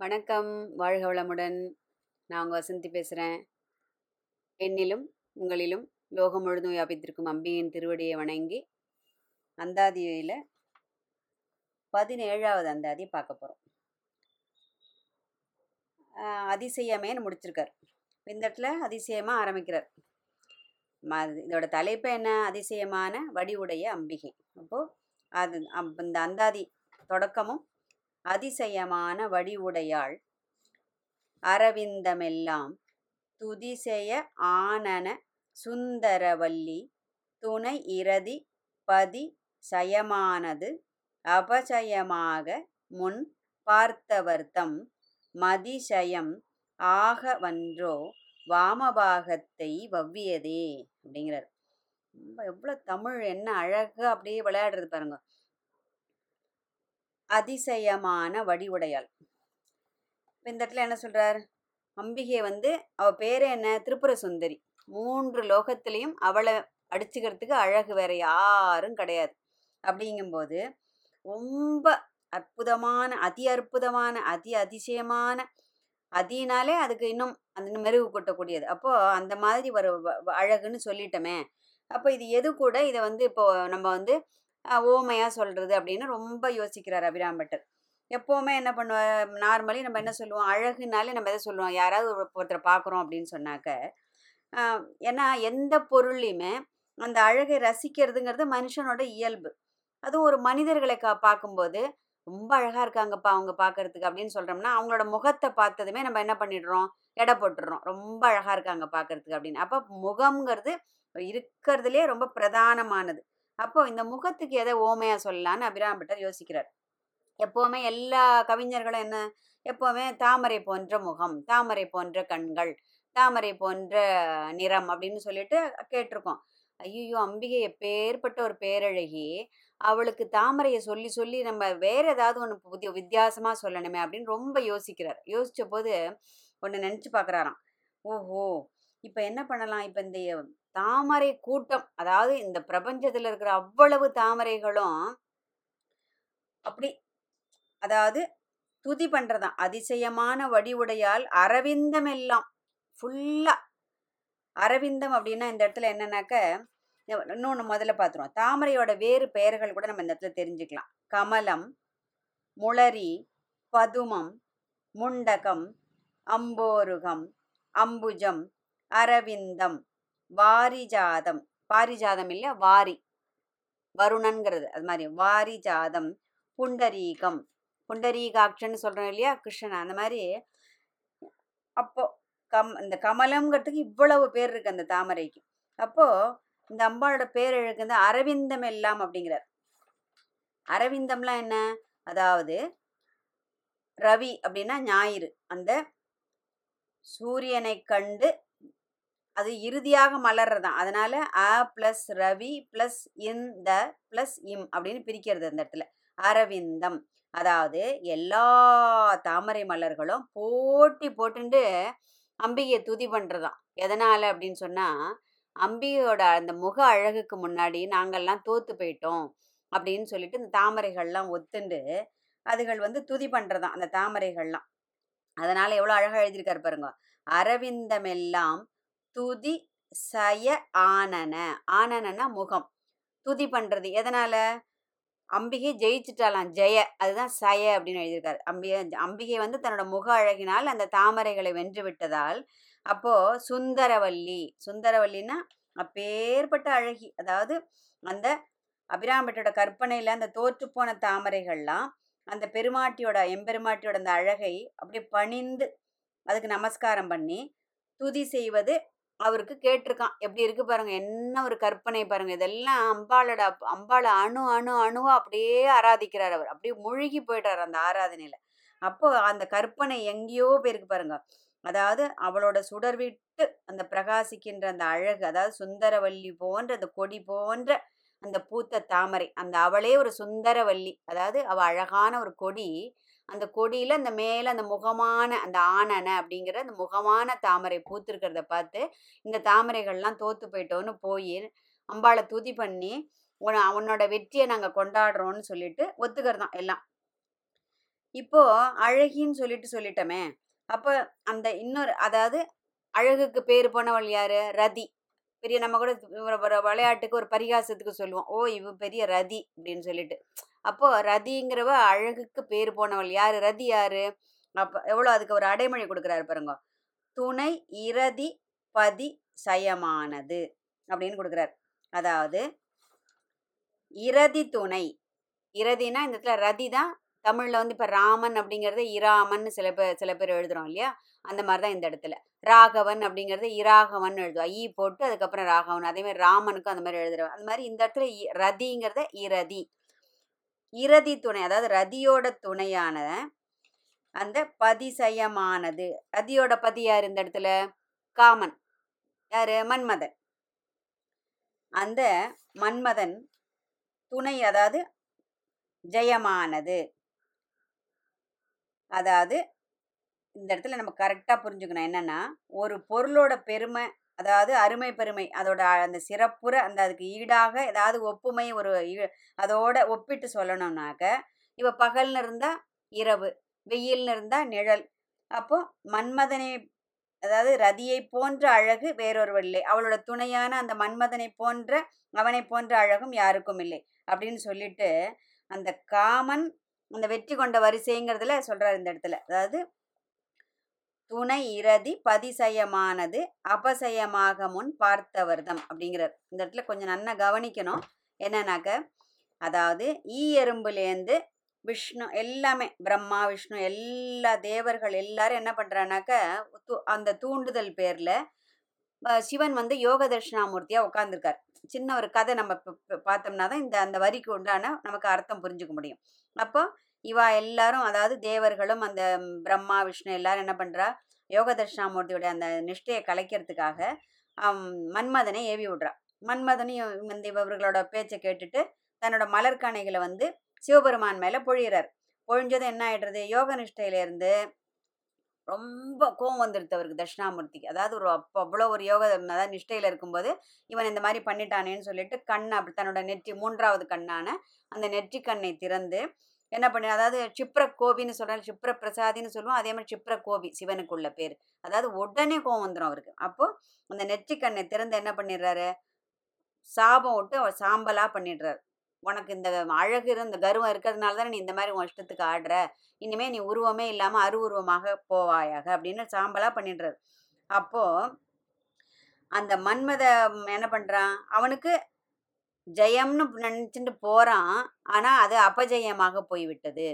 வணக்கம். வாழ்க வளமுடன். நான் உங்கள் வசந்தி பேசுகிறேன் என்னிலும் உங்களிலும் லோகம் முழுதும் வியாபித்திருக்கும் அம்பியின் திருவடியை வணங்கி அந்தாதியில் பதினேழாவது அந்தாதி பார்க்க போகிறோம் அதிசயமேன்னு முடிச்சிருக்கார். இந்த இடத்துல அதிசயமாக ஆரம்பிக்கிறார். ம இதோட தலைப்பு என்ன? அதிசயமான வடிவுடைய அம்பிகை. அப்போது அது அப் இந்த அந்தாதி தொடக்கமும் அதிசயமான வடிவுடையாள். அரவிந்தமெல்லாம் துதிசெய ஆனன சுந்தரவல்லி துணை இரதி பதி சயமானது அபசயமாக முன் பார்த்தவர்த்தம் மதிசயம் ஆகவன்றோ வாமபாகத்தை வவ்வியதே அப்படிங்கிறார். ரொம்ப எவ்வளோ தமிழ் என்ன அழகாக அப்படியே விளையாடுறது பாருங்க. அதிசயமான வடிவுடையாள். இப்போ இந்த இடத்துல என்ன சொல்கிறார் அம்பிகை வந்து அவள் பேர் என்ன? திரிபுர சுந்தரி மூன்று லோகத்திலையும் அவளை அடிச்சுக்கிறதுக்கு அழகு வேற யாரும் கிடையாது. அப்படிங்கும்போது ரொம்ப அற்புதமான அதி அற்புதமான அதி அதிசயமான அதினாலே அதுக்கு இன்னும் அந்த மெருகு கொட்டக்கூடியது. அப்போது அந்த மாதிரி ஒரு அழகுன்னு சொல்லிட்டோமே. அப்போ இது எது கூட இதை வந்து இப்போ நம்ம வந்து ஓமையாக சொல்கிறது அப்படின்னு ரொம்ப யோசிக்கிறார் அபிராம்பட்டர். எப்போவுமே என்ன பண்ணுவோம் நார்மலி நம்ம என்ன சொல்லுவோம் அழகுனாலே நம்ம எதை சொல்லுவோம் யாராவது ஒருத்தரை பார்க்குறோம் அப்படின்னு சொன்னாக்க ஏன்னா எந்த பொருளையுமே அந்த அழகை ரசிக்கிறதுங்கிறது மனுஷனோட இயல்பு. அதுவும் ஒரு மனிதர்களை கா பார்க்கும்போது ரொம்ப அழகாக இருக்காங்கப்பா அவங்க பார்க்கறதுக்கு அப்படின்னு சொல்கிறோம்னா அவங்களோட முகத்தை பார்த்ததுமே நம்ம என்ன பண்ணிடுறோம் எடை போட்டுடுறோம். ரொம்ப அழகாக இருக்காங்க பார்க்கறதுக்கு அப்படின்னு. அப்போ முகம்ங்கிறது இருக்கிறதுலே ரொம்ப பிரதானமானது. அப்போ இந்த முகத்துக்கு எதை ஓமையாக சொல்லலான்னு அபிராம்பட்டர் யோசிக்கிறார். எப்போவுமே எல்லா கவிஞர்களும் என்ன? எப்போவுமே தாமரை போன்ற முகம் தாமரை போன்ற கண்கள் தாமரை போன்ற நிறம் அப்படின்னு சொல்லிட்டு கேட்டிருக்கோம். ஐயோ அம்பிகை எப்பேற்பட்ட ஒரு பேரழகி அவளுக்கு தாமரையை சொல்லி சொல்லி நம்ம வேற ஏதாவது ஒன்று புதிய வித்தியாசமாக சொல்லணுமே அப்படின்னு ரொம்ப யோசிக்கிறார். யோசித்த போது ஒன்று நினச்சி பார்க்குறாராம். ஓஹோ இப்போ என்ன பண்ணலாம்? இப்போ இந்த தாமரை கூட்டம் அதாவது இந்த பிரபஞ்சத்தில் இருக்கிற அவ்வளவு தாமரைகளும் அப்படி அதாவது துதி பண்ணுறதான் அதிசயமான வடிவுடையால் அரவிந்தம் எல்லாம் ஃபுல்லாக அரவிந்தம் அப்படின்னா இந்த இடத்துல என்னன்னாக்க இன்னொன்று முதல்ல பார்த்துருவோம் தாமரையோட வேறு பெயர்கள் கூட நம்ம இந்த இடத்துல தெரிஞ்சுக்கலாம். கமலம் முளரி பதுமம் முண்டகம் அம்போருகம் அம்புஜம் அரவிந்தம் வாரிஜாதம். பாரிஜாதம் இல்லை வாரி. வருணன்கிறது. அது மாதிரி. வாரிஜாதம் புண்டரீகம். புண்டரீகாட்சன்னு சொல்கிறோம் இல்லையா? கிருஷ்ணன். அந்த மாதிரி. அப்போ கம் இந்த கமலம்ங்கிறதுக்கு இவ்வளவு பேர் இருக்கு அந்த தாமரைக்கு. அப்போது இந்த அம்பாளோட பேர் எழுக்கு அரவிந்தம் எல்லாம் அப்படிங்கிறார். அரவிந்தம்லாம் என்ன? அதாவது ரவி அப்படின்னா ஞாயிறு. அந்த சூரியனை கண்டு அது இறுதியாக மலர்றதான் அதனால அ பிளஸ் ரவி பிளஸ் இந்த பிளஸ் இம் அப்படின்னு பிரிக்கிறது அந்த இடத்துல. அரவிந்தம். அதாவது எல்லா தாமரை மலர்களும் போட்டி போட்டுண்டு அம்பிகையை துதி பண்ணுறதாம் எதனால் அப்படின்னு சொன்னால் அம்பிகையோட அந்த முக அழகுக்கு முன்னாடி நாங்கள்லாம் தோத்து போயிட்டோம் அப்படின்னு சொல்லிட்டு இந்த தாமரைகள்லாம் ஒத்துண்டு அதுகள் வந்து துதி பண்ணுறதாம் அந்த தாமரைகள்லாம். அதனால் எவ்வளோ அழகாக எழுதியிருக்காரு பாருங்க. அரவிந்தமெல்லாம் துதி சய ஆனன. ஆனனன்னா முகம். துதி பண்ணுறது எதனால்? அம்பிகை ஜெயிச்சிட்டாலாம் ஜெய. அதுதான் சய அப்படின்னு எழுதியிருக்காரு. அம்பிகை அம்பிகை வந்து தன்னோட முக அழகினால் அந்த தாமரைகளை வென்று விட்டதால் அப்போது சுந்தரவல்லி. சுந்தரவல்லின்னா அப்பேற்பட்ட அழகி. அதாவது அந்த அபிராம்பட்டோட கற்பனையில் அந்த தோற்றுப்போன தாமரைகள்லாம் அந்த பெருமாட்டியோட எம்பெருமாட்டியோட அந்த அழகை அப்படியே பணிந்து அதுக்கு நமஸ்காரம் பண்ணி துதி செய்வது அவருக்கு கேட்டிருக்கான். எப்படி இருக்கு பாருங்க என்ன ஒரு கற்பனை பாருங்க. இதெல்லாம் அம்பாளோட அம்பாளை அணு அணு அணுவா அப்படியே ஆராதிக்கிறார் அவர். அப்படியே மூழ்கி போயிட்டார் அந்த ஆராதனையில. அப்போ அந்த கற்பனை எங்கேயோ போயிருக்கு பாருங்க. அதாவது அவளோட சுடர் விட்டு அந்த பிரகாசிக்கின்ற அந்த அழகு அதாவது சுந்தரவல்லி போன்ற அந்த கொடி போன்ற அந்த பூத்த தாமரை அந்த அவளே ஒரு சுந்தரவல்லி அதாவது அவ அழகான ஒரு கொடி அந்த கொடியில் அந்த மேலே அந்த முகமான அந்த ஆனனை அப்படிங்கிற அந்த முகமான தாமரை பூத்திருக்கிறத பார்த்து இந்த தாமரைகள்லாம் தோத்து போயிட்டோன்னு போய் அம்பாளை துதி பண்ணி உன உன்னோட வெற்றியை நாங்கள் கொண்டாடுறோம்னு சொல்லிட்டு ஒத்துக்கிறதான் எல்லாம். இப்போ அழகின்னு சொல்லிட்டு சொல்லிட்டோமே அப்போ அந்த இன்னொரு அதாவது அழகுக்கு பேர் போனவள் யாரு? ரதி. பெரிய நம்ம கூட ஒரு- ஒரு விளையாட்டுக்கு ஒரு பரிகாசத்துக்கு சொல்லுவோம். ஓ இவ பெரிய ரதி அப்படின்னு சொல்லிட்டு. அப்போ ரதிங்கிறவ அழகுக்கு பேர் போனவள் யாரு? ரதி யாரு? அப்ப எவ்வளோ அதுக்கு ஒரு அடைமொழி கொடுக்குறாரு பாருங்க. துணை இரதி பதி சயமானது அப்படின்னு கொடுக்குறாரு. அதாவது இறதி துணை. இறதினா இந்த இடத்துல ரதி தான் தமிழ்ல வந்து இப்ப ராமன் அப்படிங்கறத இராமன் சில பேர் சில பேர் எழுதுறோம் இல்லையா? அந்த மாதிரி தான் இந்த இடத்துல. ராகவன் அப்படிங்கறது இராகவன் எழுதுவோம். ஈ போட்டு அதுக்கப்புறம் ராகவன். அதே மாதிரி ராமனுக்கும் அந்த மாதிரி எழுதுறோம். அந்த மாதிரி இந்த இடத்துல இ- ரதிங்கிறத இரதி. இறதி துணை அதாவது ரதியோட துணையான அந்த பதிசயமானது. ரதியோட பதி யார் இந்த இடத்துல? காமன். யாரு? மன்மதன். அந்த மன்மதன் துணை அதாவது ஜெயமானது. அதாவது இந்த இடத்துல நம்ம கரெக்டாக புரிஞ்சுக்கணும். என்னன்னா ஒரு பொருளோட பெருமை அதாவது அருமை பெருமை அதோட அந்த சிறப்புற அந்த அதுக்கு ஈடாக ஏதாவது ஒப்புமை ஒரு ஈ- அதோட ஒப்பிட்டு சொல்லணும்னாக்க இப்போ பகல்னு இருந்தால் இரவு வெயில்னு இருந்தால் நிழல். அப்போ மன்மதனை அதாவது ரதியை போன்ற அழகு வேறொருவர் இல்லை அவளோட துணையான அந்த மன்மதனை போன்ற அவனை போன்ற அழகும் யாருக்கும் இல்லை. அப்படின்னு சொல்லிட்டு அந்த காமன் அந்த வெற்றி கொண்ட வரிசைங்கிறதுல சொல்றாரு இந்த இடத்துல. அதாவது துணை இரதி பதிசயமானது அபசயமாக முன் பார்த்தவர்தம் அப்படிங்கிறார். இந்த இடத்துல கொஞ்சம் நல்லா கவனிக்கணும். என்னன்னாக்க அதாவது ஈ எறும்புலேருந்து விஷ்ணு எல்லாமே பிரம்மா விஷ்ணு எல்லா தேவர்கள் எல்லாரும் என்ன பண்ணுறானாக்க அந்த தூண்டுதல் பேரில் சிவன் வந்து யோக தட்சிணாமூர்த்தியா உட்காந்துருக்கார் சின்ன ஒரு கதை நம்ம பார்த்தோம்னா தான் இந்த அந்த வரிக்கு உண்டான நமக்கு அர்த்தம் புரிஞ்சுக்க முடியும். அப்போ இவா எல்லாரும் அதாவது தேவர்களும் அந்த பிரம்மா விஷ்ணு எல்லாரும் என்ன பண்றா? யோக தட்சிணாமூர்த்தியோட அந்த நிஷ்டையை கலைக்கிறதுக்காக மன்மதனை ஏவி விடுறா. மன்மதனையும் இந்த இவர்களோட பேச்சை கேட்டுட்டு தன்னோட மலர்கணைகளை வந்து சிவபெருமான் மேல பொழியிறார். பொழிஞ்சதும் என்ன ஆயிடுறது? யோக நிஷ்டையிலேருந்து ரொம்ப கோவம் வந்துடுது அவருக்கு தட்சிணாமூர்த்திக்கு. அதாவது ஒரு அப்போ அவ்வளோ ஒரு யோக அதாவது நிஷ்டையில் இருக்கும்போது இவன் இந்த மாதிரி பண்ணிட்டானேன்னு சொல்லிட்டு கண் அப்படி தன்னோட நெற்றி மூன்றாவது கண்ணான அந்த நெற்றி கண்ணை திறந்து என்ன பண்ணி அதாவது சிப்ர கோபின்னு சொல்றாரு சிப்ர பிரசாதின்னு சொல்லுவோம். அதே மாதிரி சிப்ர கோபி சிவனுக்குள்ள பேர். அதாவது உடனே கோவம் வந்துடும் அவருக்கு. அப்போது அந்த நெற்றிக்கண்ணை திறந்து என்ன பண்ணிடுறாரு? சாபம் விட்டு அவர் சாம்பலாக பண்ணிடுறாரு. உனக்கு இந்த அழகு இந்த கர்வம் இருக்கிறதுனால தானே நீ இந்த மாதிரி உன் இஷ்டத்துக்கு ஆடுற. இனிமேல் நீ உருவமே இல்லாமல் அருவுருவமாக போவாயாக அப்படின்னு சாம்பலாக பண்ணிடுறாரு. அப்போது அந்த மன்மத என்ன பண்ணுறான் அவனுக்கு ஜெயம்னு நினச்சிட்டு போகிறான் ஆனால் அது அபஜயமாக போய்விட்டது.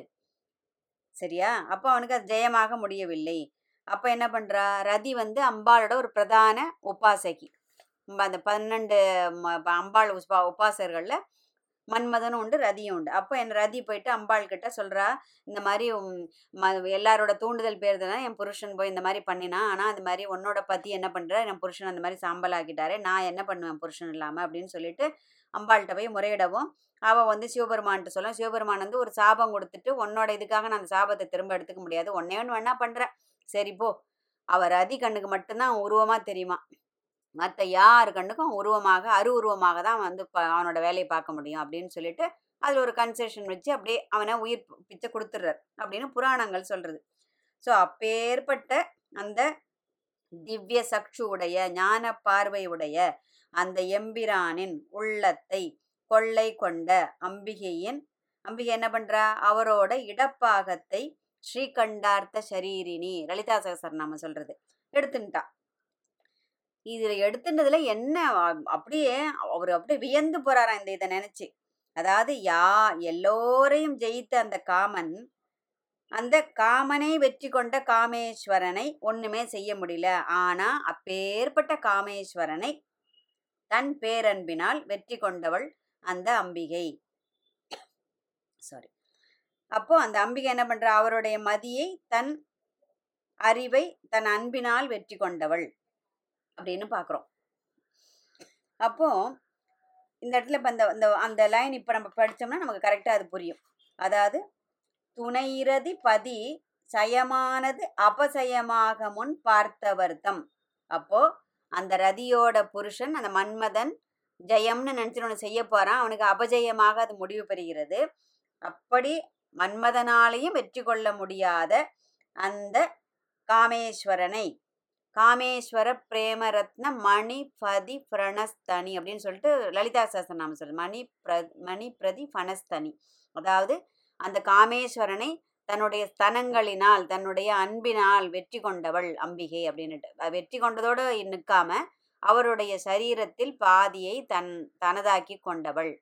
சரியா? அப்போ அவனுக்கு அது ஜெயமாக முடியவில்லை. அப்போ என்ன பண்ணுறா ரதி வந்து அம்பாளோட ஒரு பிரதான உபாசகி. அந்த பன்னெண்டு அம்பாள் உபாசகர்களில் மன்மதனும் உண்டு ரதியும் உண்டு. அப்போ என் ரதி போயிட்டு அம்பாள் கிட்ட சொல்றா இந்த மாதிரி ம- எல்லாரோட தூண்டுதல் பேர் தான் என் புருஷன் போய் இந்த மாதிரி பண்ணினா ஆனால் அது மாதிரி உன்னோட பத்தி என்ன பண்ணுற என் புருஷன் அந்த மாதிரி சாம்பல் ஆக்கிட்டாரு நான் என்ன பண்ணுவேன் புருஷன் இல்லாமல் அப்படின்னு சொல்லிட்டு அம்பாள்கிட்ட போய் முறையிடவும். அவள் வந்து சிவபெருமான்ட்டு சொல்ல சிவபெருமான் வந்து ஒரு சாபம் கொடுத்துட்டு உன்னோட இதுக்காக நான் அந்த சாபத்தை திரும்ப எடுத்துக்க முடியாது. ஒன்னே ஒன்று வேணா பண்ணுறேன் சரி போ. அவர் ரதி கண்ணுக்கு மட்டும்தான் உருவமாக தெரியுமா. மற்ற யார் கண்ணுக்கும் உருவமாக அரு உருவமாக தான் வந்து அவனோட வேலையை பார்க்க முடியும் அப்படின்னு சொல்லிட்டு அதில் ஒரு கன்செஷன் வச்சு அப்படியே அவனை உயிர் பிச்சை கொடுத்துட்றார் அப்படின்னு புராணங்கள் சொல்கிறது ஸோ அப்பேற்பட்ட அந்த திவ்ய சக்ஷு உடைய ஞான பார்வையுடைய அந்த எம்பிரானின் உள்ளத்தை கொள்ளை கொண்ட அம்பிகையின் அம்பிகை என்ன பண்ணுறா அவரோட இடப்பாகத்தை ஸ்ரீகண்டார்த்த சரீரினி லலிதா சகசர் நாம சொல்கிறது எடுத்துட்டா இதுல எடுத்துட்டதுல என்ன அப்படியே அவர் அப்படியே வியந்து போறாராம் இந்த இதை நினைச்சு. அதாவது யா எல்லோரையும் ஜெயித்த அந்த காமன் அந்த காமனை வெற்றி கொண்ட காமேஸ்வரனை ஒண்ணுமே செய்ய முடியல. ஆனா அப்பேற்பட்ட காமேஸ்வரனை தன் பேரன்பினால் வெற்றி கொண்டவள் அந்த அம்பிகை. சாரி அப்போ அந்த அம்பிகை என்ன பண்றா? அவருடைய மதியை தன் அறிவை தன் அன்பினால் வெற்றி கொண்டவள். அப்படின்னு பார்க்குறோம். அப்போ இந்த இடத்துல இப்போ அந்த அந்த அந்த லைன் இப்போ நம்ம படித்தோம்னா நமக்கு கரெக்டாக அது புரியும். அதாவது துணையிறதி பதி சயமானது அபசயமாக முன் பார்த்தவர்த்தம் அப்போ அந்த ரதியோட புருஷன் அந்த மன்மதன் ஜெயம்னு நினச்சிட்டு ஒன்று செய்ய போகிறான் அவனுக்கு அபஜயமாக அது முடிவு பெறுகிறது. அப்படி மன்மதனாலையும் வெற்றி கொள்ள முடியாத அந்த காமேஸ்வரனை காமேஸ்வர பிரேமரத்ன மணி பதி பிரணஸ்தனி அப்படின்னு சொல்லிட்டு லலிதா சாஸ்திரநாமம் சொல்லுது. மணி பிர மணி பிரதி பனஸ்தனி அதாவது அந்த காமேஸ்வரனை தன்னுடைய ஸ்தனங்களினால் தன்னுடைய அன்பினால் வெற்றி கொண்டவள் அம்பிகை அப்படின்னுட்டு. வெற்றி கொண்டதோடு நிற்காம அவருடைய சரீரத்தில் பாதியை தன் தனதாக்கி கொண்டவள்.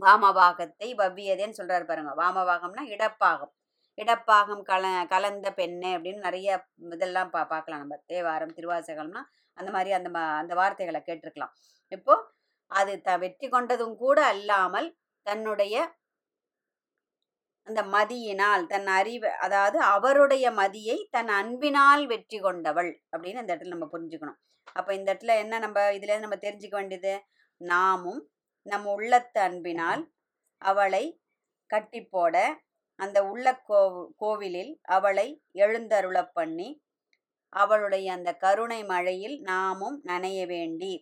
வாமபாகத்தை வவ்வியதேன்னு சொல்றாரு பாருங்க. வாமபாகம்னா இடப்பாகம். இடப்பாகம் கல கலந்த பெண்ணு அப்படின்னு நிறைய இதெல்லாம் பா பார்க்கலாம் நம்ம. தேவாரம் திருவாசகம்னா அந்த மாதிரி அந்த அந்த வார்த்தைகளை கேட்டிருக்கலாம். இப்போ அது த வெற்றி கொண்டதும் கூட அல்லாமல் தன்னுடைய அந்த மதியினால் தன் அறிவு அதாவது அவருடைய மதியை தன் அன்பினால் வெற்றி கொண்டவள் அப்படின்னு இந்த இடத்துல நம்ம புரிஞ்சுக்கணும். அப்போ இந்த இடத்துல என்ன நம்ம இதுல நம்ம தெரிஞ்சுக்க வேண்டியது? நாமும் நம் உள்ளத்து அன்பினால் அவளை கட்டி போட அந்த உள்ள கோ கோவிலில் அவளை எழுந்தருளப் பண்ணி அவளுடைய அந்த கருணை மழையில் நாமும் நனைய வேண்டி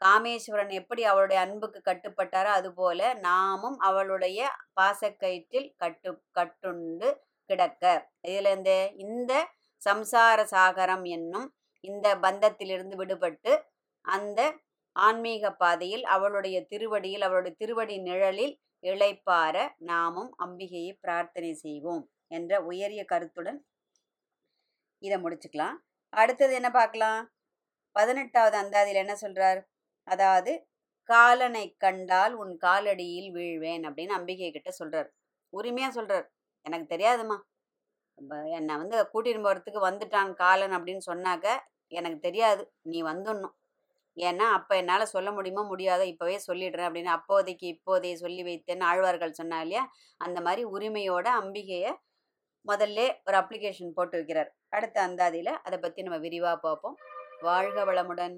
காமேஸ்வரன் எப்படி அவளுடைய அன்புக்கு கட்டுப்பட்டாரோ அதுபோல நாமும் அவளுடைய பாசக்கயிற்றில் கட்டு கட்டுண்டு கிடக்க. இதுல இந்த இந்த சம்சார சாகரம் என்னும் இந்த பந்தத்திலிருந்து விடுபட்டு அந்த ஆன்மீக பாதையில் அவளுடைய திருவடியில் அவளுடைய திருவடி நிழலில் இழைப்பார நாமும் அம்பிகையை பிரார்த்தனை செய்வோம் என்ற உயரிய கருத்துடன் இதை முடிச்சுக்கலாம். அடுத்தது என்ன பார்க்கலாம்? பதினெட்டாவது அந்தாதியில் என்ன சொல்றார்? அதாவது காலனை கண்டால் உன் காலடியில் வீழ்வேன் அப்படின்னு அம்பிகை கிட்ட சொல்றார். உரிமையா சொல்றார். எனக்கு தெரியாதும்மா. என்னை வந்து கூட்டிட்டு போறதுக்கு வந்துட்டான் காலன் அப்படின்னு சொன்னாக்க எனக்கு தெரியாது. நீ வந்துடணும். ஏன்னா அப்போ என்னால் சொல்ல முடியுமோ? முடியாத இப்போவே சொல்லிடுறேன் அப்படின்னு அப்போதைக்கு இப்போதைய சொல்லி வைத்தேன்னு ஆழ்வார்கள் சொன்னா இல்லையா? அந்த மாதிரி உரிமையோட அம்பிகையை முதல்ல ஒரு அப்ளிகேஷன் போட்டு வைக்கிறார். அடுத்த அந்தாதியில் அதை பற்றி நம்ம விரிவாக பார்ப்போம். வாழ்க வளமுடன்.